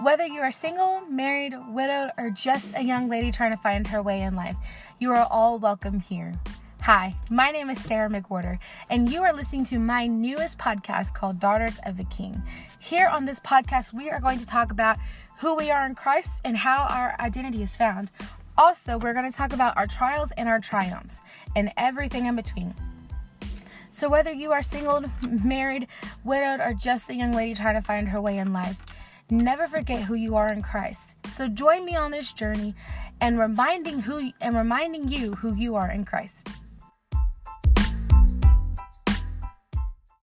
Whether you are single, married, widowed, or just a young lady trying to find her way in life, you are all welcome here. Hi, my name is Sarah McWhorter, and you are listening to my newest podcast called Daughters of the King. Here on this podcast, we are going to talk about who we are in Christ and how our identity is found. Also, we're going to talk about our trials and our triumphs and everything in between. So, whether you are single, married, widowed, or just a young lady trying to find her way in life, Never forget who you are in Christ. So join me on this journey and reminding who and reminding you who you are in Christ.